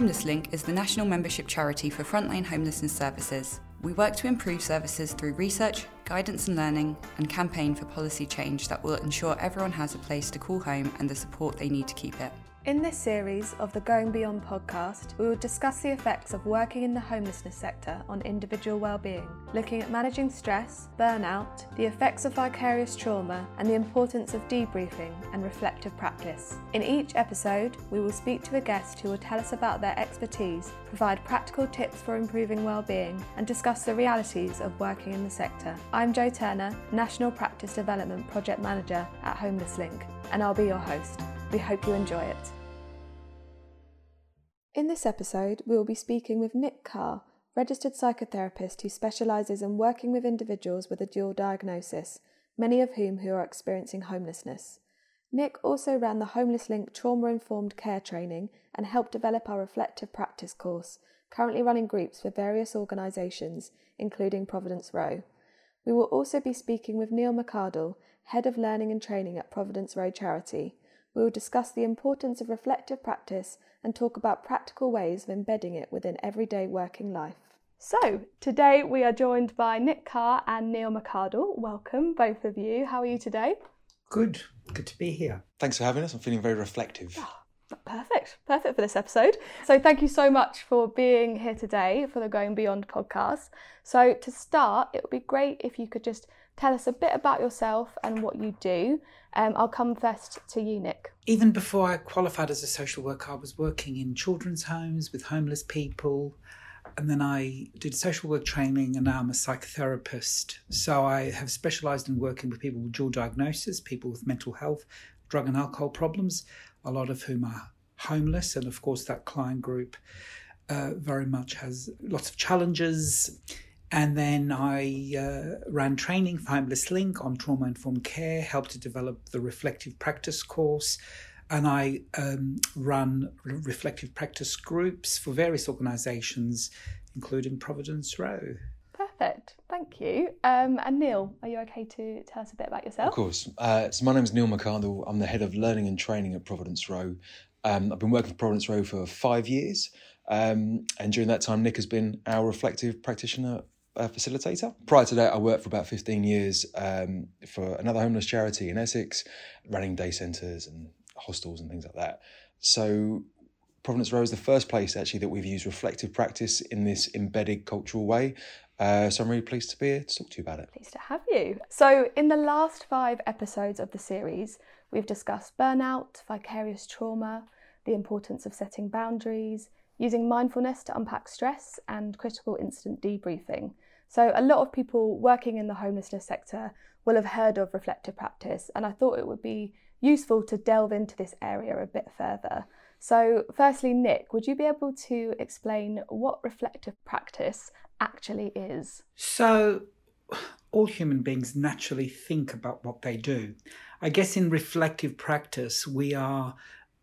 Homeless Link is the national membership charity for frontline homelessness services. We work to improve services through research, guidance and learning, and campaign for policy change that will ensure everyone has a place to call home and the support they need to keep it. In this series of the Going Beyond podcast, we will discuss the effects of working in the homelessness sector on individual well-being, looking at managing stress, burnout, the effects of vicarious trauma, and the importance of debriefing and reflective practice. In each episode, we will speak to a guest who will tell us about their expertise, provide practical tips for improving well-being, and discuss the realities of working in the sector. I'm Jo Turner, National Practice Development Project Manager at Homeless Link, and I'll be your host. We hope you enjoy it. In this episode, we will be speaking with Nick Carr, registered psychotherapist who specialises in working with individuals with a dual diagnosis, many of whom who are experiencing homelessness. Nick also ran the Homeless Link Trauma Informed Care Training and helped develop our reflective practice course, currently running groups for various organisations, including Providence Row. We will also be speaking with Neil McArdle, Head of Learning and Training at Providence Row Charity. We will discuss the importance of reflective practice and talk about practical ways of embedding it within everyday working life. So, today we are joined by Nick Carr and Neil McArdle. Welcome, both of you. How are you today? Good. Good to be here. Thanks for having us. I'm feeling very reflective. Oh, perfect. Perfect for this episode. So, thank you so much for being here today for the Going Beyond podcast. So, to start, it would be great if you could just tell us a bit about yourself and what you do. Um, I'll come first to you, Nick. Even before I qualified as a social worker, I was working in children's homes with homeless people. And then I did social work training, and now I'm a psychotherapist. So I have specialised in working with people with dual diagnosis, people with mental health, drug and alcohol problems, a lot of whom are homeless. And of course, that client group uh, very much has lots of challenges and then I uh, ran training for Homeless Link on trauma informed care, helped to develop the reflective practice course, and I um, run reflective practice groups for various organisations, including Providence Row. Perfect, thank you. Um, and Neil, are you okay to tell us a bit about yourself? Of course. Uh, so my name is Neil McArdle. I'm the head of learning and training at Providence Row. Um, I've been working for Providence Row for five years. Um, and during that time, Nick has been our reflective practitioner a facilitator. Prior to that, I worked for about 15 years um, for another homeless charity in Essex, running day centres and hostels and things like that. So, Providence Row is the first place actually that we've used reflective practice in this embedded cultural way. Uh, so I'm really pleased to be here to talk to you about it. Pleased to have you. So, in the last five episodes of the series, we've discussed burnout, vicarious trauma, the importance of setting boundaries, using mindfulness to unpack stress, and critical incident debriefing. So, a lot of people working in the homelessness sector will have heard of reflective practice, and I thought it would be useful to delve into this area a bit further. So, firstly, Nick, would you be able to explain what reflective practice actually is? So, all human beings naturally think about what they do. I guess in reflective practice, we are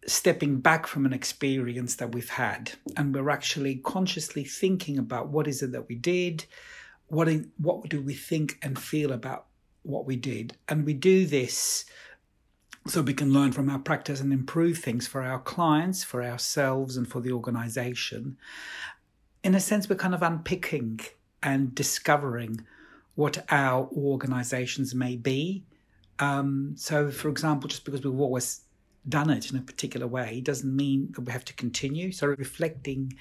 stepping back from an experience that we've had and we're actually consciously thinking about what is it that we did what what do we think and feel about what we did? And we do this so we can learn from our practice and improve things for our clients for ourselves and for the organization. In a sense we're kind of unpicking and discovering what our organizations may be. Um, so for example just because we've always done it in a particular way doesn't mean that we have to continue. So reflecting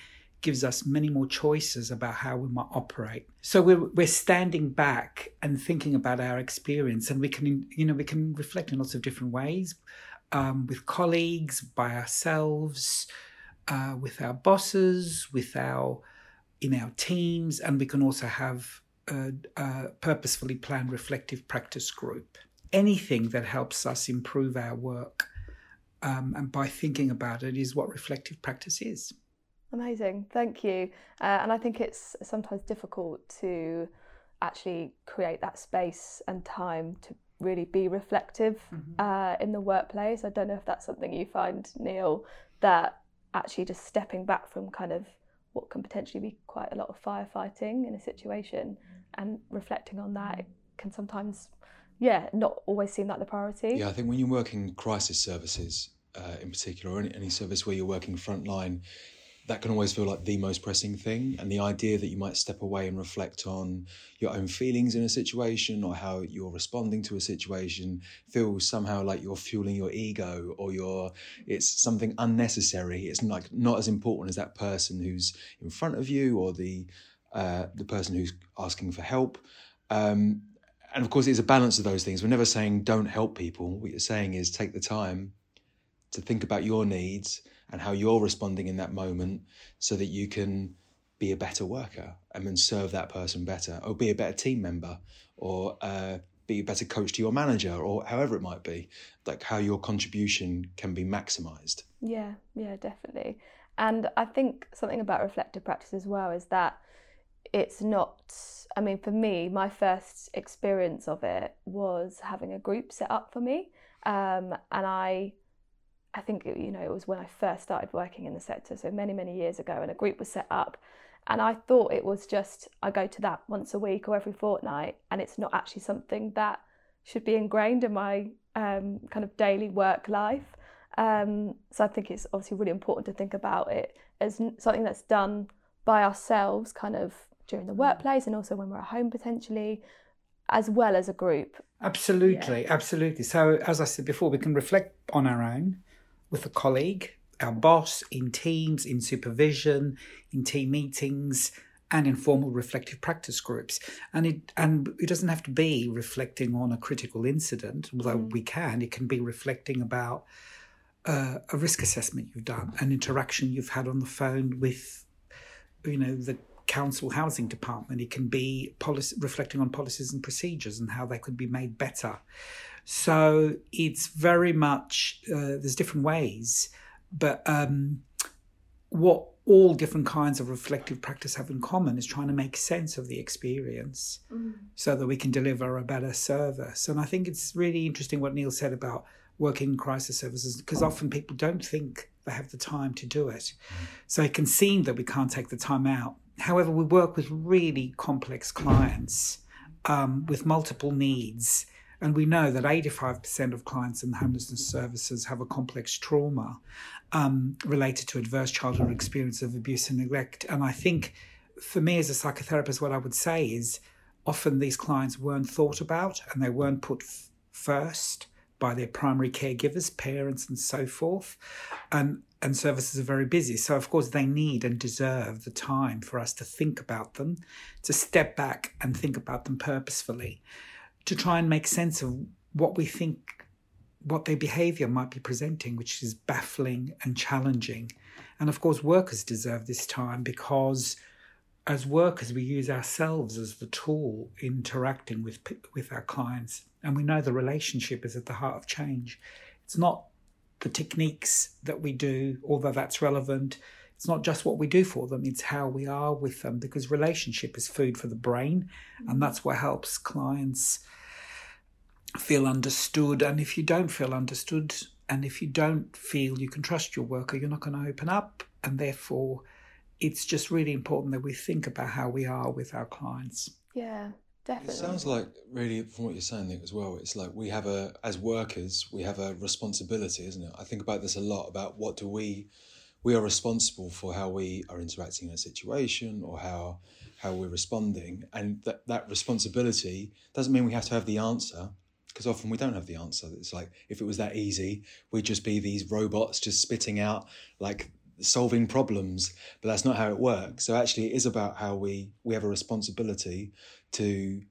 gives us many more choices about how we might operate. So we're we're standing back and thinking about our experience, and we can you know we can reflect in lots of different ways, um, with colleagues, by ourselves, uh, with our bosses, with our in our teams, and we can also have a, a purposefully planned reflective practice group. Anything that helps us improve our work um, and by thinking about it is what reflective practice is. Amazing, thank you. Uh, and I think it's sometimes difficult to actually create that space and time to really be reflective mm-hmm. uh, in the workplace. I don't know if that's something you find, Neil, that actually just stepping back from kind of what can potentially be quite a lot of firefighting in a situation and reflecting on that can sometimes yeah, not always seem like the priority. Yeah, I think when you're working crisis services uh, in particular, or any, any service where you're working frontline, that can always feel like the most pressing thing. And the idea that you might step away and reflect on your own feelings in a situation or how you're responding to a situation feels somehow like you're fueling your ego or you're it's something unnecessary. It's like not as important as that person who's in front of you or the uh, the person who's asking for help. Um, and of course, it's a balance of those things. We're never saying don't help people. What you're saying is take the time to think about your needs and how you're responding in that moment so that you can be a better worker and then serve that person better or be a better team member or uh, be a better coach to your manager or however it might be like how your contribution can be maximized yeah yeah definitely and i think something about reflective practice as well is that it's not i mean for me my first experience of it was having a group set up for me um, and i I think you know it was when I first started working in the sector, so many many years ago, and a group was set up, and I thought it was just I go to that once a week or every fortnight, and it's not actually something that should be ingrained in my um, kind of daily work life. Um, so I think it's obviously really important to think about it as something that's done by ourselves, kind of during the mm. workplace, and also when we're at home potentially, as well as a group. Absolutely, yeah. absolutely. So as I said before, we can reflect on our own with a colleague, our boss, in teams, in supervision, in team meetings, and informal reflective practice groups. And it and it doesn't have to be reflecting on a critical incident, although mm. we can. It can be reflecting about uh, a risk assessment you've done, an interaction you've had on the phone with, you know, the council housing department. It can be policy, reflecting on policies and procedures and how they could be made better. So it's very much, uh, there's different ways, but um, what all different kinds of reflective practice have in common is trying to make sense of the experience mm. so that we can deliver a better service. And I think it's really interesting what Neil said about working in crisis services because often people don't think they have the time to do it. Mm. So it can seem that we can't take the time out. However, we work with really complex clients um, with multiple needs and we know that 85% of clients in the homelessness services have a complex trauma um, related to adverse childhood experience of abuse and neglect. And I think for me as a psychotherapist, what I would say is often these clients weren't thought about and they weren't put f- first by their primary caregivers, parents, and so forth. And and services are very busy. So, of course, they need and deserve the time for us to think about them, to step back and think about them purposefully to try and make sense of what we think what their behavior might be presenting, which is baffling and challenging. And of course, workers deserve this time because as workers, we use ourselves as the tool interacting with, with our clients. And we know the relationship is at the heart of change. It's not the techniques that we do, although that's relevant. It's not just what we do for them, it's how we are with them because relationship is food for the brain. And mm-hmm. that's what helps clients feel understood. And if you don't feel understood, and if you don't feel you can trust your worker, you're not going to open up. And therefore, it's just really important that we think about how we are with our clients. Yeah, definitely. It sounds like really from what you're saying as well. It's like we have a as workers we have a responsibility, isn't it? I think about this a lot about what do we we are responsible for how we are interacting in a situation or how how we're responding, and that that responsibility doesn't mean we have to have the answer because often we don't have the answer. It's like if it was that easy, we'd just be these robots just spitting out like solving problems, but that's not how it works. So actually, it is about how we we have a responsibility to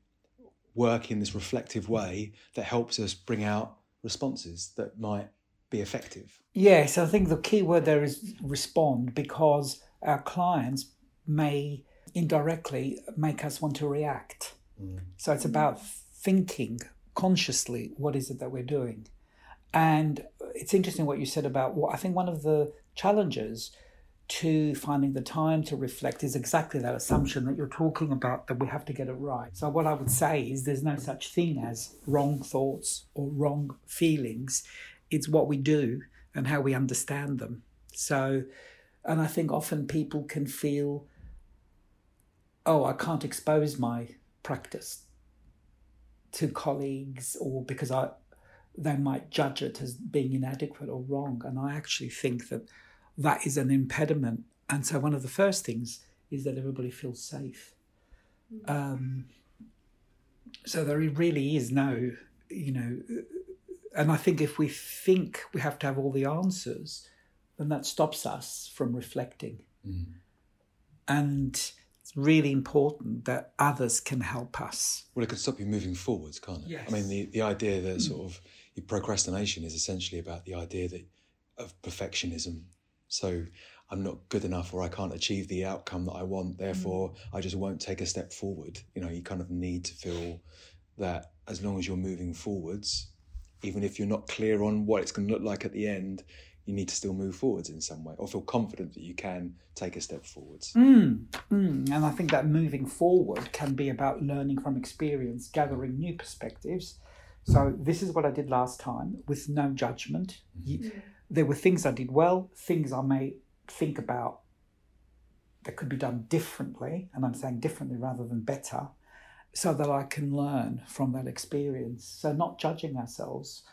work in this reflective way that helps us bring out responses that might be effective. Yes, I think the key word there is respond because our clients may indirectly make us want to react. Mm. So it's about thinking consciously what is it that we're doing. And it's interesting what you said about what I think one of the challenges to finding the time to reflect is exactly that assumption that you're talking about that we have to get it right. So, what I would say is there's no such thing as wrong thoughts or wrong feelings. It's what we do and how we understand them. So, and I think often people can feel, oh, I can't expose my practice to colleagues or because I they might judge it as being inadequate or wrong. And I actually think that that is an impediment And so, one of the first things is that everybody feels safe. Um, so, there really is no, you know, and I think if we think we have to have all the answers, then that stops us from reflecting. Mm. And it's really important that others can help us. Well, it can stop you moving forwards, can't it? Yes. I mean, the, the idea that sort of your procrastination is essentially about the idea that of perfectionism. So I'm not good enough or I can't achieve the outcome that I want, therefore I just won't take a step forward. You know, you kind of need to feel that as long as you're moving forwards, even if you're not clear on what it's going to look like at the end, you need to still move forwards in some way or feel confident that you can take a step forwards. Mm, mm. And I think that moving forward can be about learning from experience, gathering new perspectives. So, this is what I did last time with no judgment. You- There were things I did well, things I may think about that could be done differently. And I'm saying differently rather than better, so that I can learn from that experience. So, not judging ourselves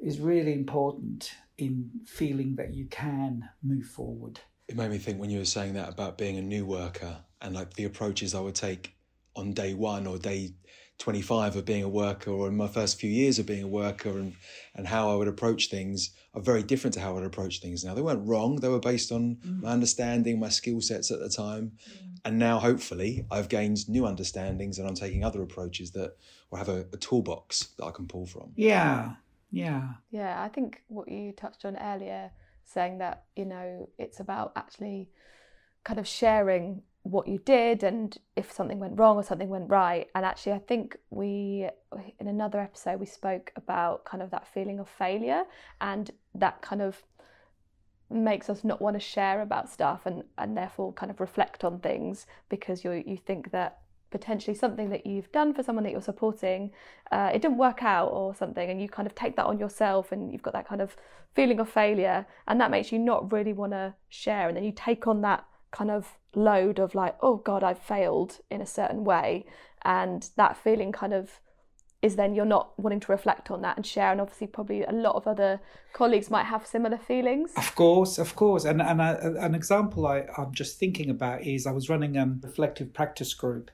is really important in feeling that you can move forward. It made me think when you were saying that about being a new worker and like the approaches I would take on day one or day 25 of being a worker or in my first few years of being a worker and, and how I would approach things are very different to how I would approach things now. They weren't wrong, they were based on mm. my understanding, my skill sets at the time. Mm. And now, hopefully, I've gained new understandings and I'm taking other approaches that or have a, a toolbox that I can pull from. Yeah, yeah. Yeah, I think what you touched on earlier, saying that, you know, it's about actually kind of sharing what you did and if something went wrong or something went right. And actually, I think we, in another episode, we spoke about kind of that feeling of failure and that kind of makes us not want to share about stuff and, and therefore kind of reflect on things because you you think that potentially something that you've done for someone that you're supporting uh, it didn't work out or something and you kind of take that on yourself and you've got that kind of feeling of failure and that makes you not really want to share and then you take on that kind of load of like oh god i've failed in a certain way and that feeling kind of is then you're not wanting to reflect on that and share and obviously probably a lot of other colleagues might have similar feelings Of course, of course. And and I, an example I, I'm just thinking about is I was running a reflective practice group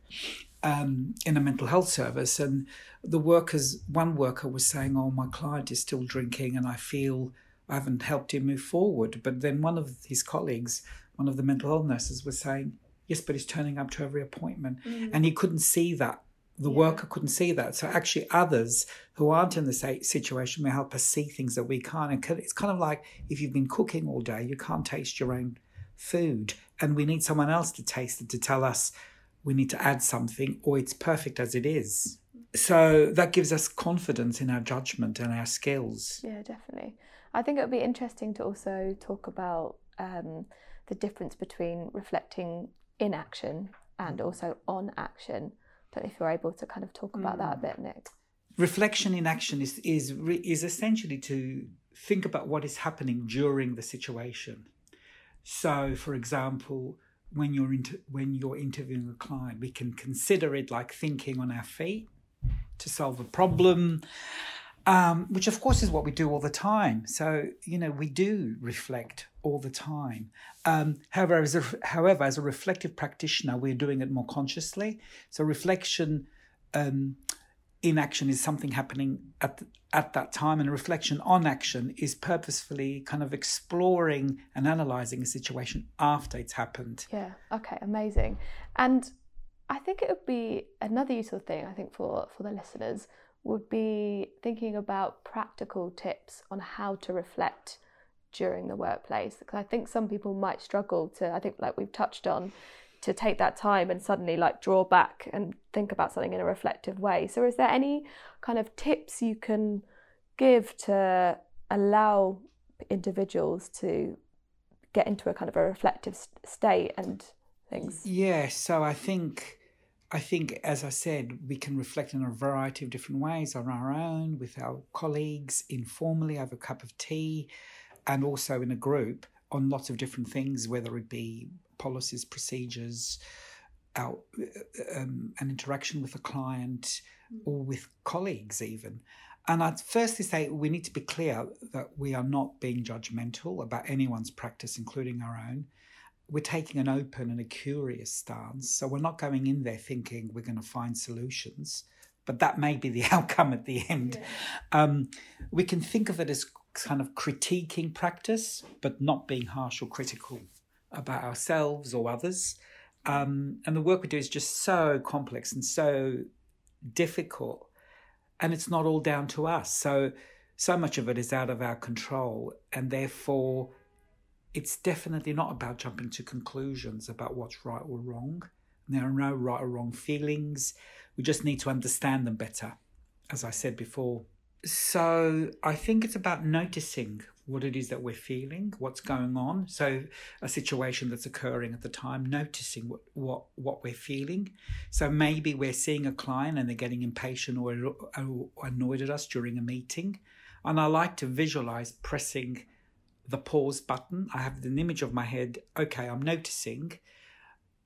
um, in a mental health service, and the workers, one worker was saying, "Oh, my client is still drinking, and I feel I haven't helped him move forward." But then one of his colleagues, one of the mental health nurses, was saying, "Yes, but he's turning up to every appointment," and he couldn't see that. The worker couldn't see that. So actually, others who aren't in the situation may help us see things that we can't. And it's kind of like if you've been cooking all day, you can't taste your own food, and we need someone else to taste it to tell us we need to add something or it's perfect as it is. So that gives us confidence in our judgment and our skills. Yeah, definitely. I think it would be interesting to also talk about um, the difference between reflecting in action and mm. also on action. Don't if you're able to kind of talk about that a mm. bit, Nick. reflection in action is is is essentially to think about what is happening during the situation. So, for example, when you're inter- when you're interviewing a client, we can consider it like thinking on our feet to solve a problem, um, which of course is what we do all the time. So, you know, we do reflect all the time. Um, however, as a, however, as a reflective practitioner, we're doing it more consciously. So, reflection. Um, in action is something happening at at that time and reflection on action is purposefully kind of exploring and analyzing a situation after it's happened Yeah. Okay. Amazing. And I think it would be another useful thing. I think for for the listeners would be thinking about practical tips on how to reflect during the workplace because I think some people might struggle to. I think like we've touched on to take that time and suddenly like draw back and think about something in a reflective way. So is there any kind of tips you can give to allow individuals to get into a kind of a reflective state and things? yeah so i think i think as i said we can reflect in a variety of different ways on our own with our colleagues informally over a cup of tea and also in a group on lots of different things whether it be policies procedures our um, an interaction with a client or with colleagues even. And i'd firstly say we need to be clear that we are not being judgmental about anyone's practice including our own we're taking an open and a curious stance. So we're not going in there thinking we're going to find solutions, but that may be the outcome at the end. Yeah. Um, we can think of it as kind of critiquing practice, but not being harsh or critical about ourselves or others. Um, and the work we do is just so complex and so difficult, and it's not all down to us. So, so much of it is out of our control, and therefore, it's definitely not about jumping to conclusions about what's right or wrong. There are no right or wrong feelings. We just need to understand them better, as I said before. So I think it's about noticing what it is that we're feeling, what's going on. So a situation that's occurring at the time, noticing what what what we're feeling. So maybe we're seeing a client and they're getting impatient or, or annoyed at us during a meeting, and I like to visualize pressing the pause button. I have an image of my head. Okay, I'm noticing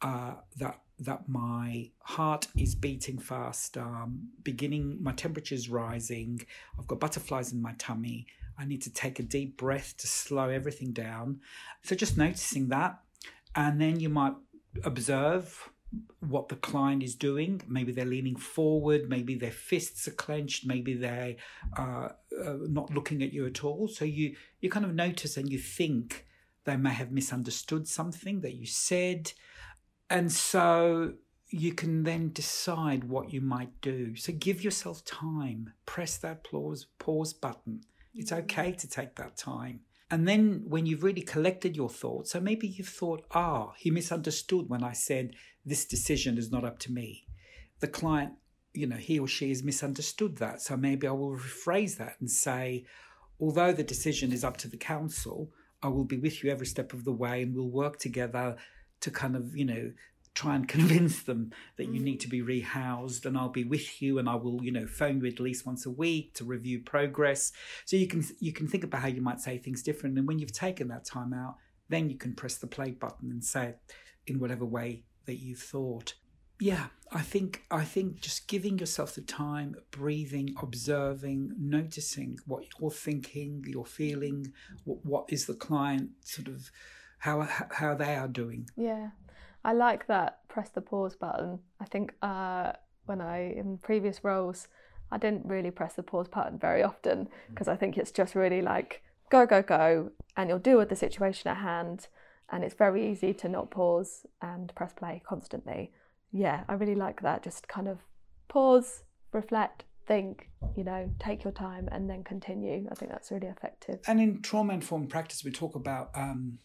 uh, that that my heart is beating fast, um, beginning, my temperature is rising, I've got butterflies in my tummy. I need to take a deep breath to slow everything down. So just noticing that. And then you might observe what the client is doing. Maybe they're leaning forward, maybe their fists are clenched, maybe they're uh, uh, not looking at you at all. So you, you kind of notice and you think they may have misunderstood something that you said and so you can then decide what you might do. So give yourself time, press that pause, pause button. It's mm-hmm. okay to take that time. And then when you've really collected your thoughts, so maybe you've thought, ah, he misunderstood when I said this decision is not up to me. The client, you know, he or she has misunderstood that. So maybe I will rephrase that and say, although the decision is up to the council, I will be with you every step of the way and we'll work together to kind of, you know, try and convince them that you need mm. to be rehoused and I'll be with you and I will you know phone you at least once a week to review progress. So you can you can think about how you might say things different. And when you've taken that time out then you can press the play button and say it in whatever way that you've thought. Yeah I think I think just giving yourself the time breathing observing noticing what you're thinking you're feeling what, what is the client sort of how how they are doing. Yeah, I like that. Press the pause button. I think uh, when I in previous roles, I didn't really press the pause button very often because I think it's just really like go go go, and you'll deal with the situation at hand. And it's very easy to not pause and press play constantly. Yeah, I really like that. Just kind of pause, reflect, think, you know, take your time and then continue. I think that's really effective. And in trauma informed practice, we talk about um,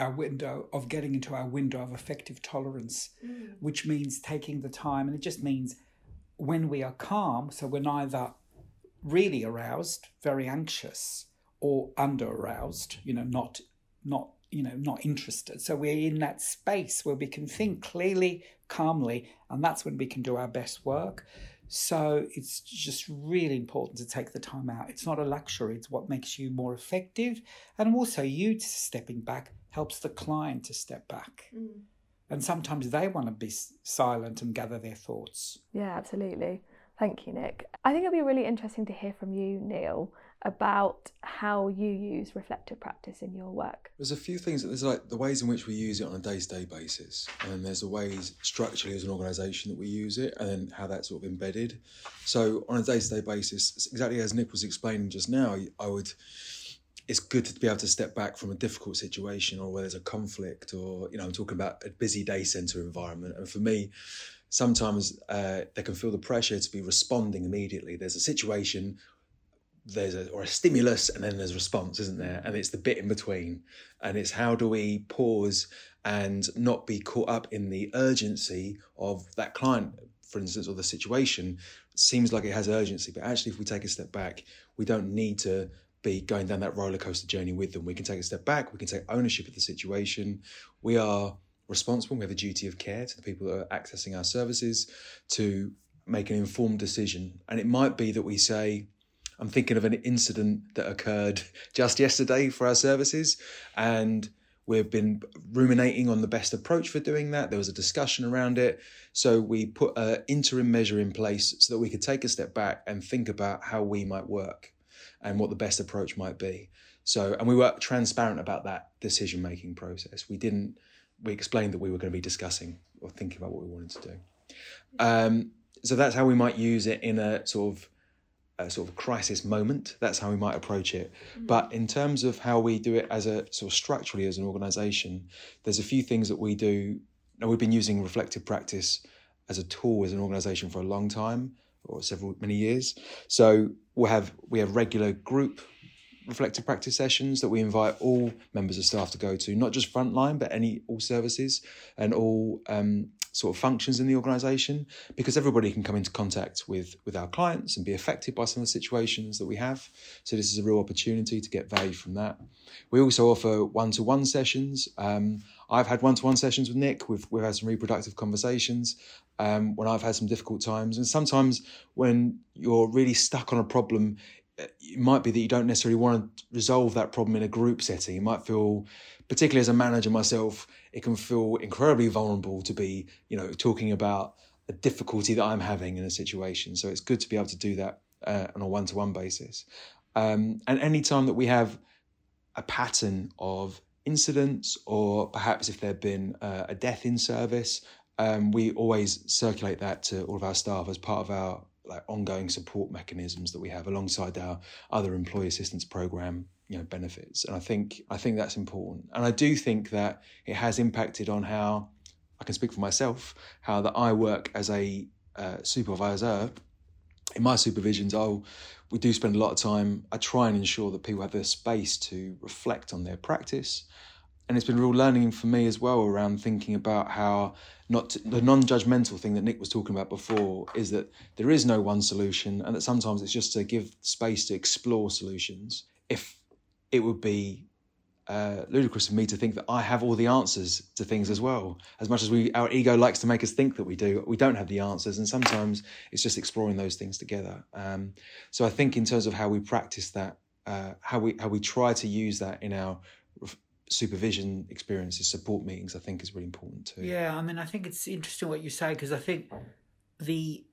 our window of getting into our window of effective tolerance, mm. which means taking the time. And it just means when we are calm, so we're neither really aroused, very anxious, or under aroused, you know, not, not, you know, not interested. So we're in that space where we can think clearly, calmly, and that's when we can do our best work. So it's just really important to take the time out. It's not a luxury, it's what makes you more effective. And also, you stepping back helps the client to step back. Mm. And sometimes they want to be silent and gather their thoughts. Yeah, absolutely. Thank you, Nick. I think it'll be really interesting to hear from you, Neil, about how you use reflective practice in your work. There's a few things. That there's like the ways in which we use it on a day-to-day basis, and there's the ways structurally as an organisation that we use it, and then how that's sort of embedded. So on a day-to-day basis, exactly as Nick was explaining just now, I would it's good to be able to step back from a difficult situation or where there's a conflict or you know i'm talking about a busy day center environment. And for me sometimes uh, they can feel the pressure to be responding immediately. There's a situation there's a or a stimulus and then there's response isn't there? And it's the bit in between. And it's how do we pause and not be caught up in the urgency of that client for instance or the situation. Seems like it has urgency but actually if we take a step back we don't need to be going down that roller coaster journey with them. We can take a step back, we can take ownership of the situation. We are responsible, we have a duty of care to the people that are accessing our services to make an informed decision. And it might be that we say, I'm thinking of an incident that occurred just yesterday for our services, and we've been ruminating on the best approach for doing that. There was a discussion around it. So we put an interim measure in place so that we could take a step back and think about how we might work and what the best approach might be. So, and we were transparent about that decision making process. We didn't, we explained that we were going to be discussing or thinking about what we wanted to do. Um, so that's how we might use it in a sort of a sort of crisis moment. That's how we might approach it. Mm-hmm. But in terms of how we do it as a sort of structurally as an organisation, there's a few things that we do. Now we've been using reflective practice as a tool as an organisation for a long time, or several many years. So we have we have regular group reflective practice sessions that we invite all members of staff to go to, not just frontline, but any all services and all um, sort of functions in the organisation, because everybody can come into contact with with our clients and be affected by some of the situations that we have. So this is a real opportunity to get value from that. We also offer one to one sessions. Um, I've had one to one sessions with Nick. We've we've had some reproductive conversations. Um, when I've had some difficult times, and sometimes when you're really stuck on a problem, it might be that you don't necessarily want to resolve that problem in a group setting. You might feel, particularly as a manager myself, it can feel incredibly vulnerable to be, you know, talking about a difficulty that I'm having in a situation. So it's good to be able to do that uh, on a one-to-one basis. Um, and any time that we have a pattern of incidents, or perhaps if there'd been uh, a death in service, um, we always circulate that to all of our staff as part of our like ongoing support mechanisms that we have alongside our other employee assistance program you know benefits. And i think i think that's important. And i do think that it has impacted on how i can speak for myself how that i work as a uh, supervisor. In my supervisions oh we do spend a lot of time i try and ensure that people have the space to reflect on their practice. And it's been real learning for me as well around thinking about how not to, the non-judgmental thing that Nick was talking about before is that there is no one solution and that sometimes it's just to give space to explore solutions if it would be uh, ludicrous of me to think that I have all the answers to things as well. As much as we, our ego likes to make us think that we do, we don't have the answers, and sometimes it's just exploring those things together. Um, so I think in terms of how we practice that, uh, how we how we try to use that in our supervision experiences, support meetings, I think is really important too. Yeah, I mean, I think it's interesting what you say because I think the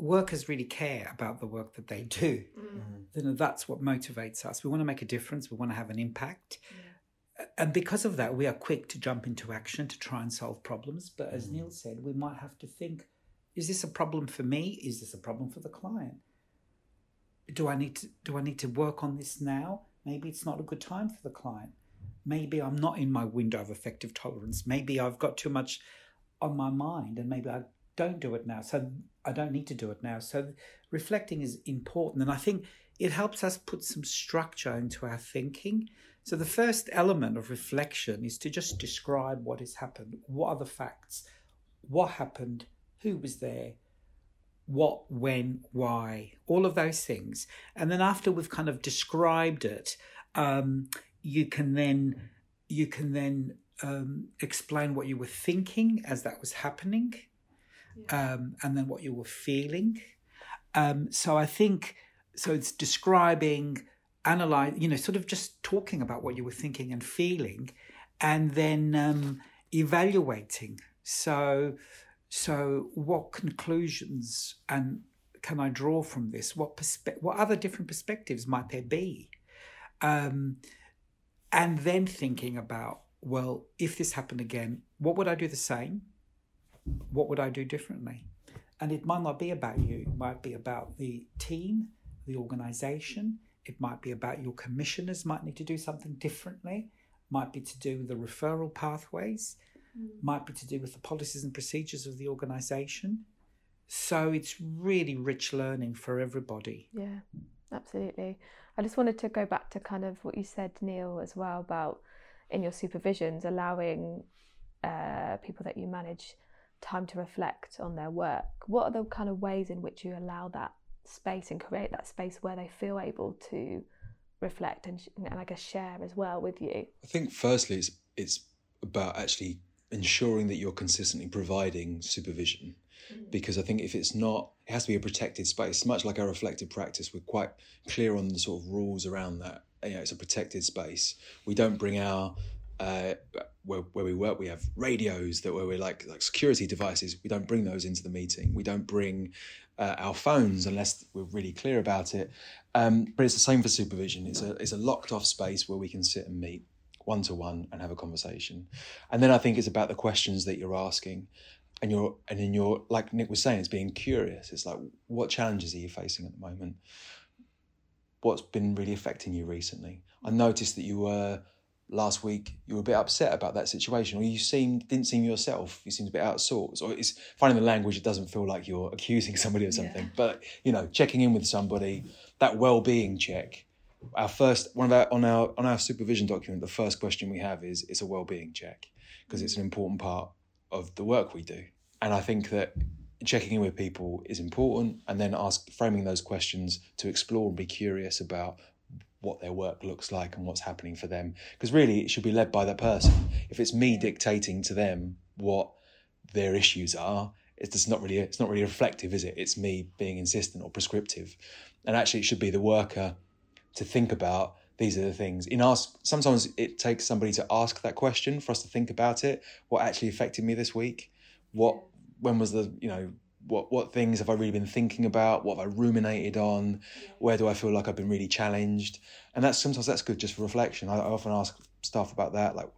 workers really care about the work that they do. Mm. You know, that's what motivates us. We want to make a difference. We want to have an impact. Yeah. And because of that, we are quick to jump into action to try and solve problems. But as mm. Neil said, we might have to think: Is this a problem for me? Is this a problem for the client? Do I need to do I need to work on this now? Maybe it's not a good time for the client maybe I'm not in my window of effective tolerance. Maybe I've got too much on my mind and maybe I don't do it now. So I don't need to do it now. So reflecting is important. And I think it helps us put some structure into our thinking. So the first element of reflection is to just describe what has happened. What are the facts? What happened? Who was there? What, when, why? All of those things. And then after we've kind of described it, um, you can then you can then um, explain what you were thinking as that was happening, yeah. um, and then what you were feeling. Um, so I think so. It's describing, analyze, you know, sort of just talking about what you were thinking and feeling, and then um, evaluating. So, so what conclusions and can I draw from this? What perspe- What other different perspectives might there be? Um, and then thinking about well if this happened again what would i do the same what would i do differently? And it might not be about you. It might be about the team the organization. It might be about your commissioners might need to do something differently. Might be to do with the referral pathways. Mm. might be to do with the policies and procedures of the organization. So it's really rich learning for everybody. Yeah absolutely. I just wanted to go back to kind of what you said, Neil, as well about in your supervisions allowing uh, people that you manage time to reflect on their work. What are the kind of ways in which you allow that space and create that space where they feel able to reflect and, and I guess share as well with you? I think firstly it's it's about actually ensuring that you're consistently providing supervision Mm. because I think if it's not, it has to be a protected space. Much like our reflective practice, we're quite clear on the sort of rules around that. You know, it's a protected space. We don't bring our uh, where, where we work, we have radios that where we're like like security devices. We don't bring those into the meeting. We don't bring uh, our phones unless we're really clear about it. Um, but it's the same for supervision. It's a it's a locked off space where we can sit and meet one to one and have a conversation. And then I think it's about the questions that you're asking. And you're and in your like Nick was saying, it's being curious. It's like what challenges are you facing at the moment? What's been really affecting you recently? I noticed that you were last week you were a bit upset about that situation or you seemed didn't seem yourself you seemed a bit out of sorts or it's finding the language it doesn't feel like you're accusing somebody of something yeah. but you know checking in with somebody that well-being check our first one of our on our on our supervision document the first question we have is it's a well-being check because it's an important part of the work we do and i think that checking in with people is important and then ask framing those questions to explore and be curious about what their work looks like and what's happening for them. Because really, it should be led by the person. If it's me dictating to them what their issues are, it's not really it's not really reflective, is it? It's me being insistent or prescriptive, and actually, it should be the worker to think about these are the things. In ask sometimes it takes somebody to ask that question for us to think about it. What actually affected me this week? What when was the you know what what things have I really been thinking about? What have I ruminated on? Where do I feel like I've been really challenged? And that's sometimes that's good just for reflection. I, I often ask staff about that, like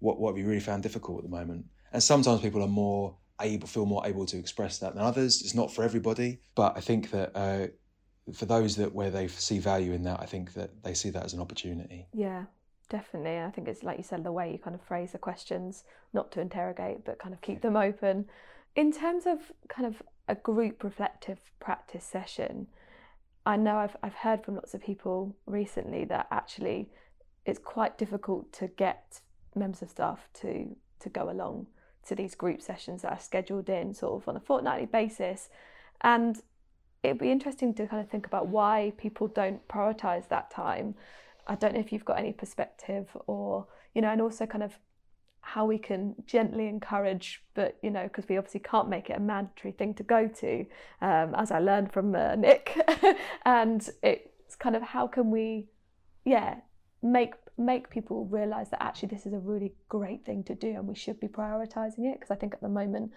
what what have you really found difficult at the moment? And sometimes people are more able feel more able to express that than others. It's not for everybody, but I think that uh, for those that where they see value in that, I think that they see that as an opportunity. Yeah, definitely. I think it's like you said, the way you kind of phrase the questions, not to interrogate, but kind of keep them open. In terms of kind of a group reflective practice session, I know I've, I've heard from lots of people recently that actually it's quite difficult to get members of staff to, to go along to these group sessions that are scheduled in sort of on a fortnightly basis. And it'd be interesting to kind of think about why people don't prioritize that time. I don't know if you've got any perspective or, you know, and also kind of how we can gently encourage, but you know, because we obviously can't make it a mandatory thing to go to, um, as I learned from uh, Nick, and it's kind of how can we, yeah, make make people realize that actually this is a really great thing to do and we should be prioritizing it because I think at the moment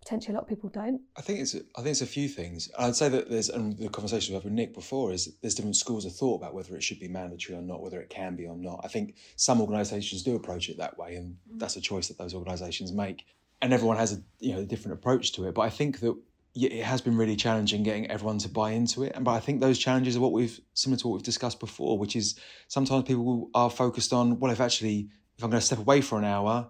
potentially a lot of people don't. I think it's I think it's a few things. I'd say that there's and the conversation we've had with Nick before is there's different schools of thought about whether it should be mandatory or not, whether it can be or not. I think some organisations do approach it that way, and mm. that's a choice that those organisations make. And everyone has a you know a different approach to it. But I think that it has been really challenging getting everyone to buy into it. And but I think those challenges are what we've similar to what we've discussed before, which is sometimes people are focused on well, if actually if I'm going to step away for an hour,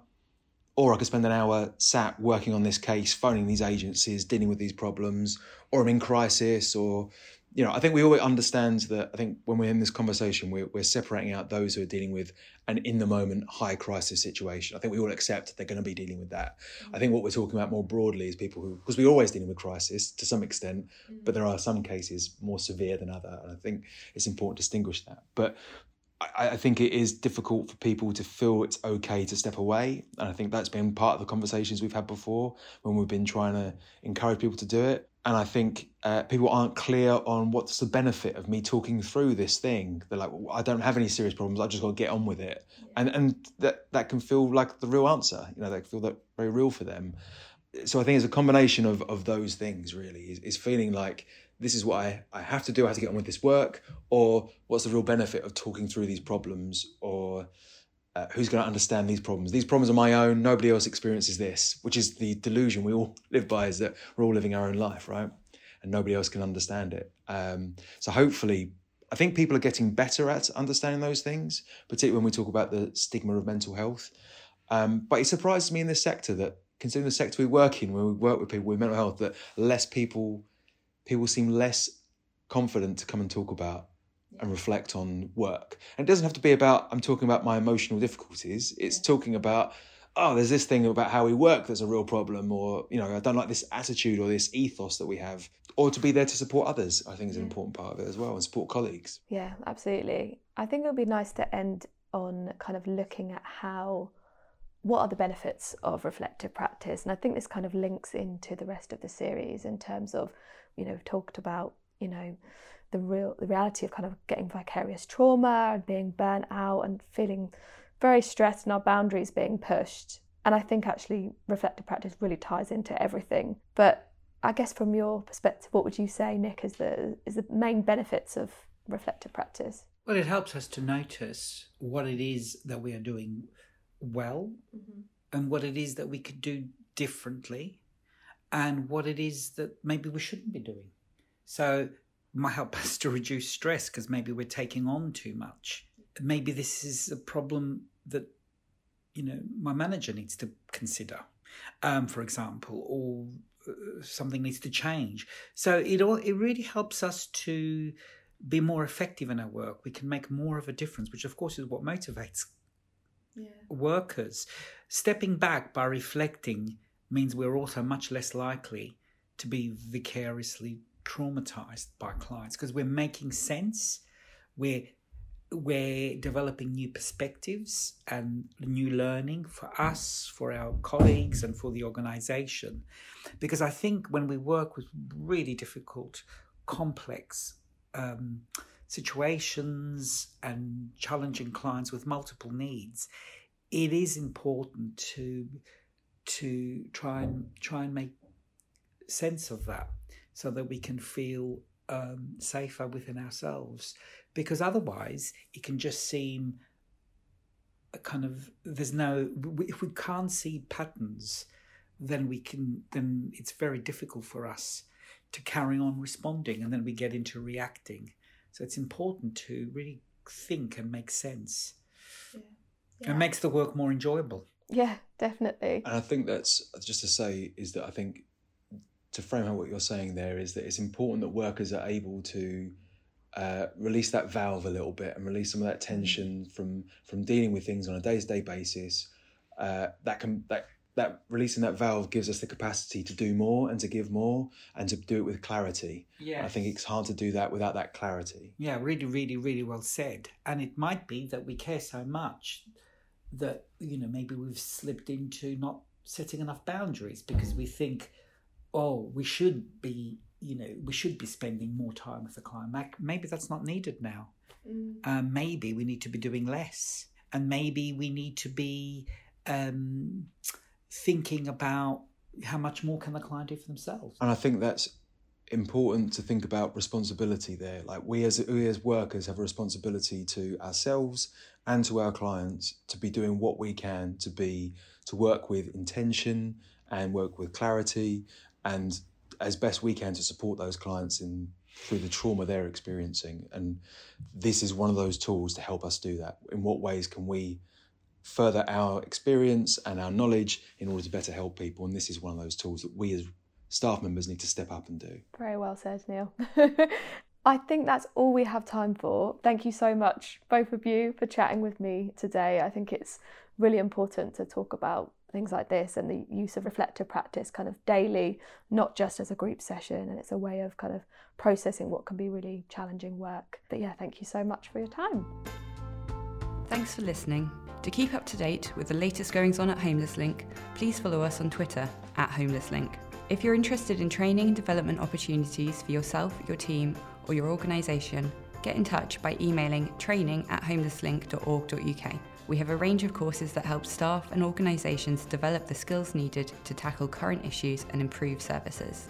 or I could spend an hour sat working on this case, phoning these agencies, dealing with these problems, or I'm in crisis, or you know, I think we all understand that. I think when we're in this conversation, we're, we're separating out those who are dealing with an in the moment high crisis situation. I think we all accept they're going to be dealing with that. Mm-hmm. I think what we're talking about more broadly is people who, because we're always dealing with crisis to some extent, mm-hmm. but there are some cases more severe than other, and I think it's important to distinguish that. But I, I think it is difficult for people to feel it's okay to step away. And I think that's been part of the conversations we've had before when we've been trying to encourage people to do it. And I think uh, people aren't clear on what's the benefit of me talking through this thing. They're like, well, I don't have any serious problems. I just got to get on with it. And and that that can feel like the real answer. You know, they feel that very real for them. So I think it's a combination of of those things. Really, is, is feeling like this is what I, I have to do, I have to get on with this work, or what's the real benefit of talking through these problems, or uh, who's going to understand these problems? These problems are my own, nobody else experiences this, which is the delusion we all live by is that we're all living our own life, right? And nobody else can understand it. Um, so hopefully, I think people are getting better at understanding those things, particularly when we talk about the stigma of mental health. Um, but it surprises me in this sector that, considering the sector we work in, when we work with people with mental health, that less people people seem less confident to come and talk about and reflect on work. And it doesn't have to be about, I'm talking about my emotional difficulties. It's talking about, oh, there's this thing about how we work that's a real problem, or, you know, I don't like this attitude or this ethos that we have. Or to be there to support others, I think is an mm. important part of it as well, and support colleagues. Yeah, absolutely. I think it would be nice to end on kind of looking at how what are the benefits of reflective practice and i think this kind of links into the rest of the series in terms of you know, talked about, you know, the real the reality of kind of getting vicarious trauma and being burnt out and feeling very stressed and our boundaries being pushed. And I think actually reflective practice really ties into everything. But I guess from your perspective, what would you say, Nick, is the is the main benefits of reflective practice? Well, it helps us to notice what it is that we are doing well mm-hmm. and what it is that we could do differently and what it is that maybe we shouldn't be doing. So might help us to reduce stress because maybe we're taking on too much. Maybe this is a problem that you know my manager needs to consider, um, for example, or uh, something needs to change. So it all it really helps us to be more effective in our work. We can make more of a difference, which of course is what motivates yeah. workers. Stepping back by reflecting means we're also much less likely to be vicariously traumatized by clients because we're making sense. We're we're developing new perspectives and new learning for us, for our colleagues, and for the organization. Because I think when we work with really difficult, complex um, situations and challenging clients with multiple needs, it is important to to try and try and make sense of that so that we can feel um, safer within ourselves. Because otherwise it can just seem a kind of there's no if we can't see patterns then we can then it's very difficult for us to carry on responding and then we get into reacting so it's important to really think and make sense yeah. Yeah. it makes the work more enjoyable yeah definitely and i think that's just to say is that i think to frame out what you're saying there is that it's important that workers are able to uh, release that valve a little bit and release some of that tension from from dealing with things on a day to day basis. Uh, that can that that releasing that valve gives us the capacity to do more and to give more and to do it with clarity. Yeah, I think it's hard to do that without that clarity. Yeah, really, really, really well said. And it might be that we care so much that you know maybe we've slipped into not setting enough boundaries because we think, oh, we should be you know we should be spending more time with the client maybe that's not needed now mm. um, maybe we need to be doing less and maybe we need to be um, thinking about how much more can the client do for themselves and i think that's important to think about responsibility there like we as we as workers have a responsibility to ourselves and to our clients to be doing what we can to be to work with intention and work with clarity and as best we can to support those clients in through the trauma they're experiencing. And this is one of those tools to help us do that. In what ways can we further our experience and our knowledge in order to better help people? And this is one of those tools that we as staff members need to step up and do. Very well said, Neil. I think that's all we have time for. Thank you so much, both of you, for chatting with me today. I think it's really important to talk about things like this and the use of reflective practice kind of daily, not just as a group session. And it's a way of kind of processing what can be really challenging work. But yeah, thank you so much for your time. Thanks for listening. To keep up to date with the latest goings on at Homeless Link, please follow us on Twitter at Homeless Link. If you're interested in training and development opportunities for yourself, your team, or your organisation, get in touch by emailing training at homelesslink.org.uk. We have a range of courses that help staff and organisations develop the skills needed to tackle current issues and improve services.